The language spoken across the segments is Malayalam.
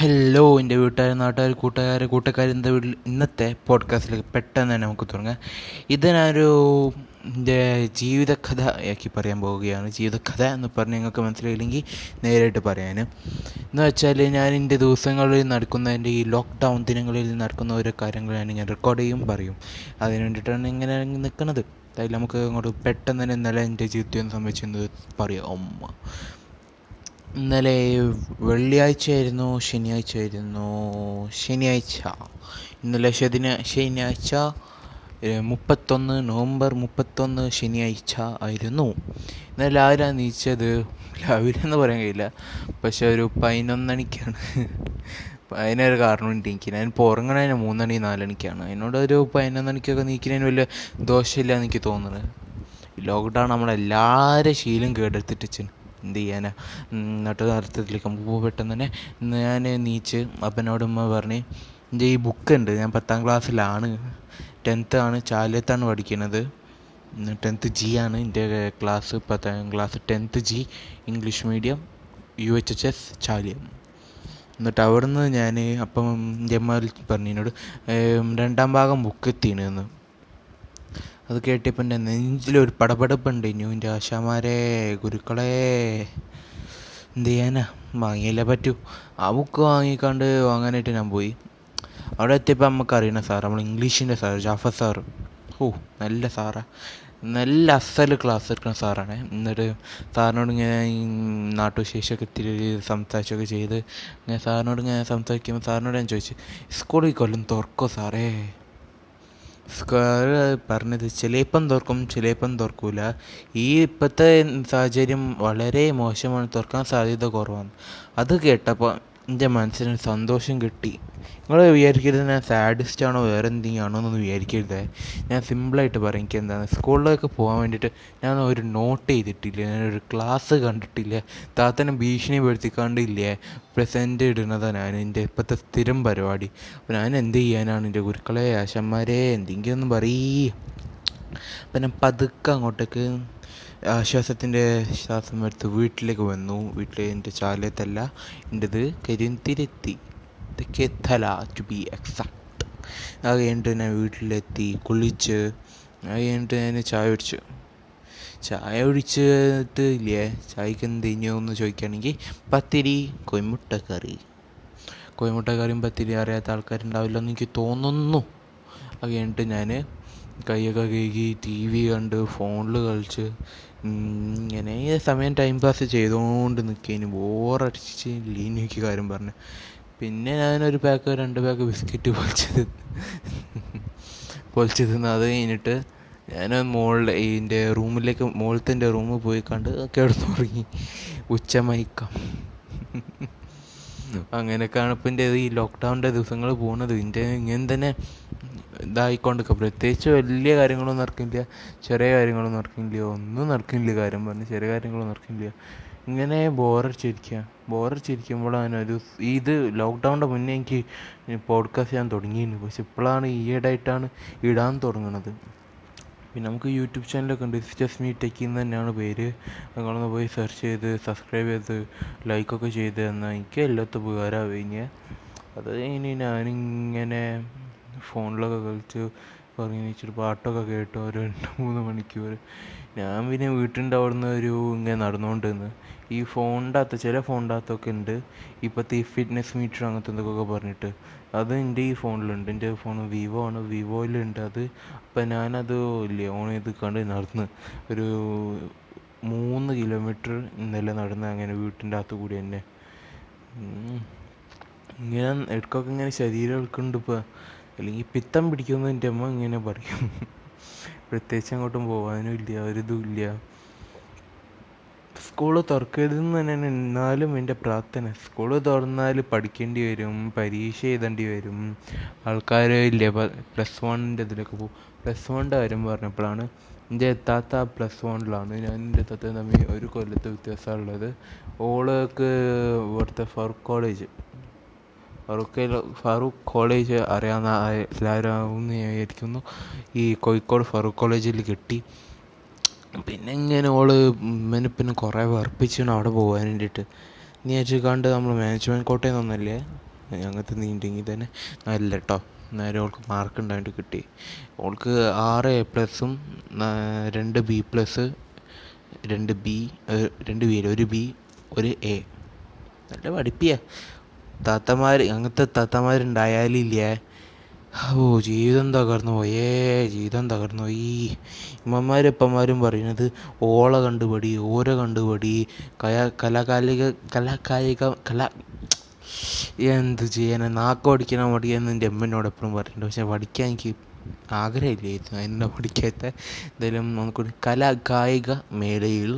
ഹലോ എന്റെ വീട്ടുകാർ നാട്ടുകാർ കൂട്ടുകാർ കൂട്ടുകാർ എന്റെ വീട്ടിൽ ഇന്നത്തെ പോഡ്കാസ്റ്റിലേക്ക് പെട്ടെന്ന് തന്നെ നമുക്ക് തുടങ്ങാം. ഇത് ഞാനൊരു എന്റെ ജീവിതകഥ ആക്കി പറയാൻ പോവുകയാണ്. ജീവിതകഥ എന്ന് പറഞ്ഞ് നിങ്ങൾക്ക് മനസ്സിലായില്ലെങ്കിൽ നേരിട്ട് പറയാൻ എന്ന് വെച്ചാൽ ഞാൻ എന്റെ ദിവസങ്ങളിൽ നടക്കുന്ന എന്റെ ഈ ലോക്ക്ഡൗൺ ദിനങ്ങളിൽ നടക്കുന്ന ഓരോ കാര്യങ്ങൾ ഞാൻ റെക്കോർഡ് ചെയ്യും പറയും. അതിന് വേണ്ടിയിട്ടാണ് ഇങ്ങനെ നിൽക്കുന്നത് അതിൽ നമുക്ക് അങ്ങോട്ട് പെട്ടെന്ന് തന്നെ ഇന്നലെ എന്റെ ജീവിതത്തിൽ സംഭവിച്ചെന്ന് പറയാം. അമ്മ ഇന്നലെ വെള്ളിയാഴ്ചയായിരുന്നു ശനിയാഴ്ചയായിരുന്നു ശനിയാഴ്ച. ഇന്നലെ ശനിന ശനിയാഴ്ച മുപ്പത്തൊന്ന് നവംബർ മുപ്പത്തൊന്ന് ശനിയാഴ്ച ആയിരുന്നു. ഇന്നലെ ആരാ നീച്ചത്? രാവിലെ പറയാൻ കഴിയില്ല. പക്ഷെ ഒരു പതിനൊന്നണിക്കാണ് അതിനൊരു കാരണമുണ്ട് എനിക്ക് ഞാൻ ഇപ്പോൾ ഉറങ്ങണതിന് മൂന്നണി നാലണിക്കാണ്. അതിനോട് ഒരു പതിനൊന്നണിക്കൊക്കെ നീക്കുന്നതിന് വലിയ ദോഷമില്ല എനിക്ക് തോന്നുന്നത് ലോക്ക്ഡൗൺ നമ്മളെല്ലാവരും ശീലം കേടെടുത്തിട്ട് എന്ത് ചെയ്യാനാ? എന്നിട്ട് അർത്ഥത്തിലേക്ക് പെട്ടെന്ന് തന്നെ ഞാൻ നീച്ച് അപ്പനോട് ഉമ്മ പറഞ്ഞ് എന്റെ ഈ ബുക്ക് ഉണ്ട്. ഞാൻ പത്താം ക്ലാസ്സിലാണ്. ടെൻത്ത് ആണ്. ചാലിയത്താണ് പഠിക്കുന്നത് ടെൻത്ത് ജി ആണ്. എന്റെ ക്ലാസ് പത്താം class tenth G English medium U H H S Chaliyam എന്നിട്ട് അവിടുന്ന് ഞാൻ അപ്പം എന്റെ അമ്മ പറഞ്ഞു രണ്ടാം ഭാഗം ബുക്ക് എത്തിയെന്ന് അത് കേട്ടപ്പോൾ എന്റെ നെഞ്ചിലൊരു പടപടപ്പുണ്ട്. ഇനി എന്റെ ആശാമാരെ ഗുരുക്കളെ എന്ത് ചെയ്യാനാ? വാങ്ങിയല്ലേ പറ്റൂ. ആ ബുക്ക് വാങ്ങിക്കാണ്ട് വാങ്ങാനായിട്ട് ഞാൻ പോയി. അവിടെ എത്തിയപ്പോൾ നമുക്ക് സാർ നമ്മൾ ഇംഗ്ലീഷിന്റെ സാർ ജാഫർ സാർ. ഓ നല്ല സാറാ. നല്ല അസൽ ക്ലാസ് എടുക്കുന്ന സാറാണ്. എന്നിട്ട് സാറിനോട് ഇങ്ങനെ നാട്ടുവിശേഷമൊക്കെ ഇത്തിരി സംസാരിച്ചൊക്കെ ചെയ്ത് ഇങ്ങനെ സാറിനോട് ഇങ്ങനെ സംസാരിക്കുമ്പോൾ സാറിനോട് ഞാൻ ചോദിച്ചു സ്കൂളിൽ കൊല്ലം തുറക്കോ സാറേ? സ്ക്വയർ പറഞ്ഞത് ചിലപ്പം തുറക്കും ചിലപ്പം തുറക്കൂല. ഈ ഇപ്പോഴത്തെ സാഹചര്യം വളരെ മോശമാണ് തുറക്കാൻ സാധ്യത കുറവാണ്. അത് കേട്ടപ്പോൾ എന്റെ മനസ്സിന് സന്തോഷം കിട്ടി. നിങ്ങൾ വിചാരിക്കരുത് ഞാൻ സാഡിസ്റ്റ് ആണോ വേറെ എന്തെങ്കിലും ആണോ എന്നൊന്നും വിചാരിക്കരുത്. ഞാൻ സിമ്പിളായിട്ട് പറയും എനിക്ക് എന്താണ് സ്കൂളിലൊക്കെ പോകാൻ വേണ്ടിയിട്ട് ഞാൻ ഒരു നോട്ട് ചെയ്തിട്ടില്ല ഞാനൊരു ക്ലാസ് കണ്ടിട്ടില്ല താത്തനെ ഭീഷണിപ്പെടുത്തിക്കാണ്ടില്ലേ പ്രസന്റ് ഇടുന്നതാണ് ഞാൻ എന്റെ ഇപ്പോഴത്തെ സ്ഥിരം പരിപാടി. അപ്പോൾ ഞാൻ എന്ത് ചെയ്യാനാണ് എന്റെ ഗുരുക്കളെ ആശന്മാരെ എന്തെങ്കിലും ഒന്ന് പറയേ. അപ്പം ഞാൻ പതുക്കെ അങ്ങോട്ടേക്ക് ആശ്വാസത്തിന്റെ ശ്വാസം എടുത്ത് വീട്ടിലേക്ക് വന്നു. വീട്ടിൽ എന്റെ ചാലത്തല്ല എന്റെത് കരിന്തിരെത്തി തെക്കേത്തല ടു ബി എക്സാക്ട് അത് കഴിഞ്ഞിട്ട് ഞാൻ വീട്ടിലെത്തി കുളിച്ച് അത് കഴിഞ്ഞിട്ട് ഞാൻ ചായ കുടിച്ചു. ചായ കുടിച്ചിട്ട് ഇല്ലേ? ചായക്ക് എന്ത് ഇനിയൊന്ന് ചോദിക്കുകയാണെങ്കിൽ പത്തിരി കൊയ്മുട്ട കറി കോഴിമുട്ട കറിയും പത്തിരി അറിയാത്ത ആൾക്കാരുണ്ടാവില്ല എന്ന് എനിക്ക് തോന്നുന്നു. അത് കഴിഞ്ഞിട്ട് ഞാൻ കൈയൊക്കെ കഴുകി ടി വി കണ്ട് ഫോണിൽ കളിച്ച് ഇങ്ങനെ സമയം ടൈം പാസ് ചെയ്തുകൊണ്ട് നിൽക്കേന് ബോറടിച്ച് ലീനിക്ക് കാര്യം പറഞ്ഞു. പിന്നെ ഞാനൊരു പാക്ക് രണ്ട് പാക്ക് ബിസ്ക്കറ്റ് പൊളിച്ചത്. പൊളിച്ചത് അത് കഴിഞ്ഞിട്ട് ഞാൻ മുകളിൽ ഇതിന്റെ റൂമിലേക്ക് മുകളിലത്തെ എന്റെ റൂമിൽ പോയി കണ്ട് കിടന്നുറങ്ങി. ഉച്ചമയക്കം. അങ്ങനെയൊക്കെയാണ് ഇപ്പം എന്റെ ഈ ലോക്ക്ഡൗണിന്റെ ദിവസങ്ങൾ പോകുന്നത് ഇതിന്റെ ഇങ്ങനെ തന്നെ ഇതായിക്കൊണ്ടൊക്കെ പ്രത്യേകിച്ച് വലിയ കാര്യങ്ങളൊന്നും നടക്കില്ല. ചെറിയ കാര്യങ്ങളൊന്നും നടക്കില്ല. ഒന്നും നടക്കില്ല കാര്യം പറഞ്ഞ്. ചെറിയ കാര്യങ്ങളൊന്നും നടക്കില്ല. ഇങ്ങനെ ബോറടിച്ചിരിക്കുക ബോറടിച്ചിരിക്കുമ്പോഴാണ് ഒരു ഇത് ലോക്ക്ഡൗണിന്റെ മുന്നേ എനിക്ക് പോഡ്കാസ്റ്റ് ചെയ്യാൻ തുടങ്ങിയിരുന്നു. പക്ഷെ ഇപ്പോഴാണ് ഈയിടെയായിട്ടാണ് ഇടാൻ തുടങ്ങുന്നത് പിന്നെ നമുക്ക് യൂട്യൂബ് ചാനലൊക്കെ ഉണ്ട്. ജസ്റ്റ് മീ ടെക്കി എന്ന് തന്നെയാണ് പേര്. നിങ്ങളൊന്ന് പോയി സെർച്ച് ചെയ്ത് സബ്സ്ക്രൈബ് ചെയ്ത് ലൈക്കൊക്കെ ചെയ്ത് തന്നാൽ എനിക്ക് എല്ലാത്തും ഉപകാരമാവും കഴിഞ്ഞ് അത് കഴിഞ്ഞ് ഞാനിങ്ങനെ ഫോണിലൊക്കെ കളിച്ച്. വെച്ചിട്ട് പാട്ടൊക്കെ കേട്ട് ഒരു രണ്ട് മൂന്ന് മണിക്കൂർ. ഞാൻ പിന്നെ വീട്ടിന്റെ അവിടുന്ന് ഒരു ഇങ്ങനെ നടന്നുകൊണ്ട് ഈ ഫോണിന്റെ അകത്ത് ചില ഫോണിന്റെ അകത്തൊക്കെ ഉണ്ട്. ഇപ്പോഴത്തെ ഈ ഫിറ്റ്നസ് മീറ്റർ അങ്ങനത്തെ എന്തൊക്കെ പറഞ്ഞിട്ട്. അത് എന്റെ ഈ ഫോണിലുണ്ട്. എന്റെ ഫോൺ വിവോ ആണ്. വിവോയിലുണ്ട് അത് അപ്പം ഞാനത് ഇല്ലേ ഓൺ ചെയ്ത് കണ്ട് നടന്ന് ഒരു മൂന്ന് കിലോമീറ്റർ ഇന്നലെ നടന്ന് അങ്ങനെ വീട്ടിന്റെ അകത്ത് കൂടി തന്നെ. ഇങ്ങനെ ഇടയ്ക്കൊക്കെ ഇങ്ങനെ ശരീരം എടുക്കുന്നുണ്ട് ഇപ്പോൾ അല്ലെങ്കിൽ പിത്തം പിടിക്കുമെന്ന് എന്റെ അമ്മ ഇങ്ങനെ പറയും. പ്രത്യേകിച്ച് അങ്ങോട്ടും പോകാനും ഇല്ല ഒരിതും ഇല്ല. സ്കൂൾ തുറക്കരുതെന്ന് തന്നെയാണ് എന്നാലും എന്റെ പ്രാർത്ഥന. സ്കൂൾ തുറന്നാൽ പഠിക്കേണ്ടി വരും പരീക്ഷ എഴുതേണ്ടി വരും. ആൾക്കാർ ഇല്ലേ പ്ലസ് വണ്ണിന്റെ ഇതിലൊക്കെ പോകും. പ്ലസ് വണ്ണിന്റെ കാര്യം പറഞ്ഞപ്പോഴാണ് എന്റെ എത്താത്ത പ്ലസ് വണ്ണിലാണ് ഞാൻ എന്റെ എത്താത്ത തമ്മിൽ ഒരു കൊല്ലത്തെ വ്യത്യാസമുള്ളത് ഓൾക്ക് ഇവിടുത്തെ four college Farook Farook college അറിയാവുന്ന എല്ലാവരും വിചാരിക്കുന്നു ഈ കോഴിക്കോട് ഫറൂഖ് കോളേജിൽ കിട്ടി. പിന്നെ ഇങ്ങനെ ഓൾ ഇവനെ പിന്നെ കുറേ വർപ്പിച്ചാണ് അവിടെ പോകാൻ വേണ്ടിയിട്ട്. നീ വെച്ച് കണ്ട് നമ്മൾ മാനേജ്മെന്റ് കോട്ടയിൽ നിന്നല്ലേ അങ്ങനത്തെ നീണ്ടെങ്കിൽ തന്നെ. നല്ല കേട്ടോ നേരെ ഓൾക്ക് മാർക്ക് ഉണ്ടായിട്ട് കിട്ടി. ഓൾക്ക് ആറ് എ പ്ലസും രണ്ട് ബി പ്ലസ് രണ്ട് ബി രണ്ട് ബി ഒരു ബി ഒരു എ നല്ല പഠിപ്പിയ. താത്തമാർ അങ്ങനത്തെ താത്തമാരുണ്ടായാലില്ലേ? ഓ ജീവിതം തകർന്നു പോയേ. ജീവിതം തകർന്നു പോയി. ഇമ്മമാരും ഇപ്പന്മാരും പറയുന്നത് ഓള കണ്ടുപടി ഓര കണ്ടുപടി കയ കലാകാലിക കലാകായിക കല എന്ത് ചെയ്യാനാ? നാക്ക് പഠിക്കണ മടിയെന്ന് എന്റെ അമ്മനോട് എപ്പോഴും പറഞ്ഞിട്ടുണ്ട്. പക്ഷെ പഠിക്കാൻ എനിക്ക് ആഗ്രഹമില്ലായിരുന്നു. അതിനെ പഠിക്കാത്ത എന്തായാലും നമുക്ക് കലാകായിക മേളയിൽ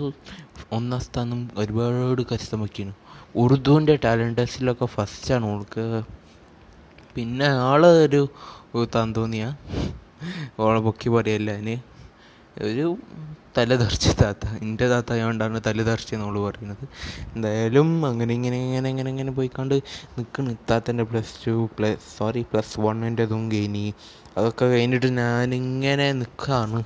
ഒന്നാം സ്ഥാനം ഒരുപാട് കരസ്ഥമാക്കിയിരുന്നു ഉറുദുവിന്റെ ടാലന്റേഴ്സിലൊക്കെ ഫസ്റ്റാണ് ഓൾക്ക്. പിന്നെ ആളെ ആളൊരു താന്തോന്നിയ. ഓളെ പൊക്കി പറയല്ല അതിന്. ഒരു തലതെറിച്ച താത്ത. എന്റെ താത്ത ആയതുകൊണ്ടാണ് തലതെറിച്ചെന്ന് അവൾ പറയുന്നത്. എന്തായാലും അങ്ങനെ ഇങ്ങനെ ഇങ്ങനെ ഇങ്ങനെ ഇങ്ങനെ പോയിക്കൊണ്ട് നിൽക്കണ് ഇത്താത്തന്റെ plus two plus sorry plus വണ്ണിന്റെതും കഴിഞ്ഞി. അതൊക്കെ കഴിഞ്ഞിട്ട് ഞാനിങ്ങനെ നിൽക്കുകയാണ്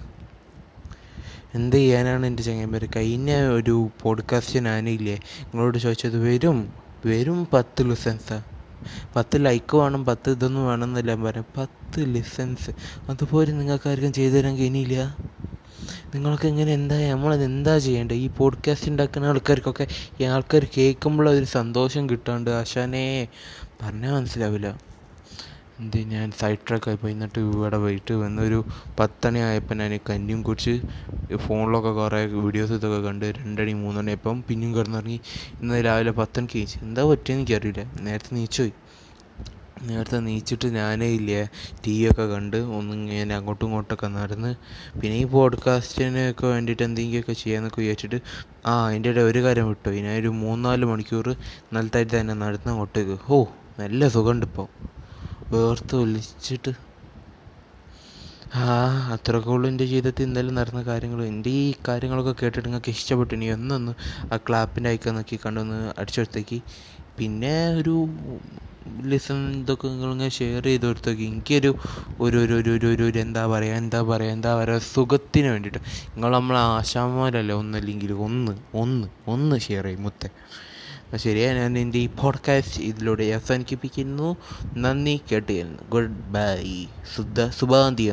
എന്ത് ചെയ്യാനാണ് എന്റെ ചങ്ങന്മാർ കഴിഞ്ഞ ഒരു പോഡ്കാസ്റ്റ് ഞാനില്ലേ നിങ്ങളോട് ചോദിച്ചത് വരും വരും പത്ത് ലിസൻസ് പത്ത് ലൈക്ക് വേണം പത്ത് ഇതൊന്നും വേണമെന്നെല്ലാം പറയാം പത്ത് ലിസൻസ് അതുപോലെ നിങ്ങൾക്കാർക്കും ചെയ്തു തരാൻ കഴിഞ്ഞില്ല നിങ്ങൾക്ക് എങ്ങനെ എന്താ നമ്മളത് എന്താ ചെയ്യേണ്ടത്? ഈ പോഡ്കാസ്റ്റ് ഉണ്ടാക്കുന്ന ആൾക്കാർക്കൊക്കെ ഈ ആൾക്കാർ കേൾക്കുമ്പോൾ ഒരു സന്തോഷം കിട്ടാണ്ട് ആശാനേ. പറഞ്ഞാൽ മനസ്സിലാവില്ല. എന്ത് ഞാൻ സൈഡ് ട്രാക്കായി പോയി. എന്നിട്ട് ഇവിടെ പോയിട്ട് വന്നൊരു പത്തണി ആയപ്പോൾ ഞാൻ കഞ്ഞിയും കുടിച്ച് ഫോണിലൊക്കെ കുറേ വീഡിയോസ് ഇതൊക്കെ കണ്ട് രണ്ടണി മൂന്നണി ആയപ്പം പിന്നെയും കിടന്നിറങ്ങി. ഇന്ന് രാവിലെ പത്തണിക്ക് കഴിച്ചു എന്താ പറ്റിയെന്ന് എനിക്കറിയില്ല. നേരത്തെ നീച്ചുപോയി നേരത്തെ നീച്ചിട്ട് ഞാനേ ഇല്ല? ടി വി ഒക്കെ കണ്ട് ഒന്ന് ഇങ്ങനെ അങ്ങോട്ടും ഇങ്ങോട്ടൊക്കെ നടന്ന് പിന്നെ ഈ പോഡ്കാസ്റ്റിനൊക്കെ വേണ്ടിയിട്ട് എന്തെങ്കിലുമൊക്കെ ചെയ്യാമെന്നൊക്കെ വിചാരിച്ചിട്ട് ആ അതിന്റെ ഇടയിൽ ഒരു കാര്യം വിട്ടു. ഞാൻ ഒരു മൂന്നാൽ മണിക്കൂർ നിലത്തായിട്ട് തന്നെ നടന്ന് അങ്ങോട്ടേക്ക്. ഓ നല്ല സുഖമുണ്ട് ഇപ്പോൾ വേർത്ത് ഒലിച്ചിട്ട്. ആ അത്രക്കുള്ളൂ എന്റെ ജീവിതത്തിൽ എന്തായാലും നടന്ന കാര്യങ്ങൾ. എന്റെ ഈ കാര്യങ്ങളൊക്കെ കേട്ടിട്ട് നിങ്ങൾക്ക് ഇഷ്ടപ്പെട്ടു. ഇനി ഒന്നൊന്ന് ആ ക്ലാപ്പിന്റെ ഐക്കൺ നോക്കി കണ്ടൊന്ന് അടിച്ചെടുത്തേക്ക് പിന്നെ ഒരു ലിസൺ ഇതൊക്കെ നിങ്ങളിങ്ങനെ ഷെയർ ചെയ്ത് കൊടുത്തേക്ക്. എനിക്കൊരു ഒരു ഒരു ഒരു ഒരു ഒരു എന്താ പറയുക എന്താ പറയുക എന്താ പറയുക സുഖത്തിന് വേണ്ടിയിട്ട്. നിങ്ങൾ നമ്മൾ ആശാന്മാരല്ലേ? ഒന്നല്ലെങ്കിൽ ഒന്ന് ഒന്ന് ഒന്ന് ഷെയർ ചെയ്യും മുത്തേ. ശരിയാ. ഞാൻ എന്റെ ഈ പോഡ്കാസ്റ്റ് ഇതിലൂടെ അവസാനിപ്പിക്കുന്നു. നന്ദി കേട്ടിരുന്നു ഗുഡ് ബൈ ശുദ്ധ ശുഭാന്തിയം.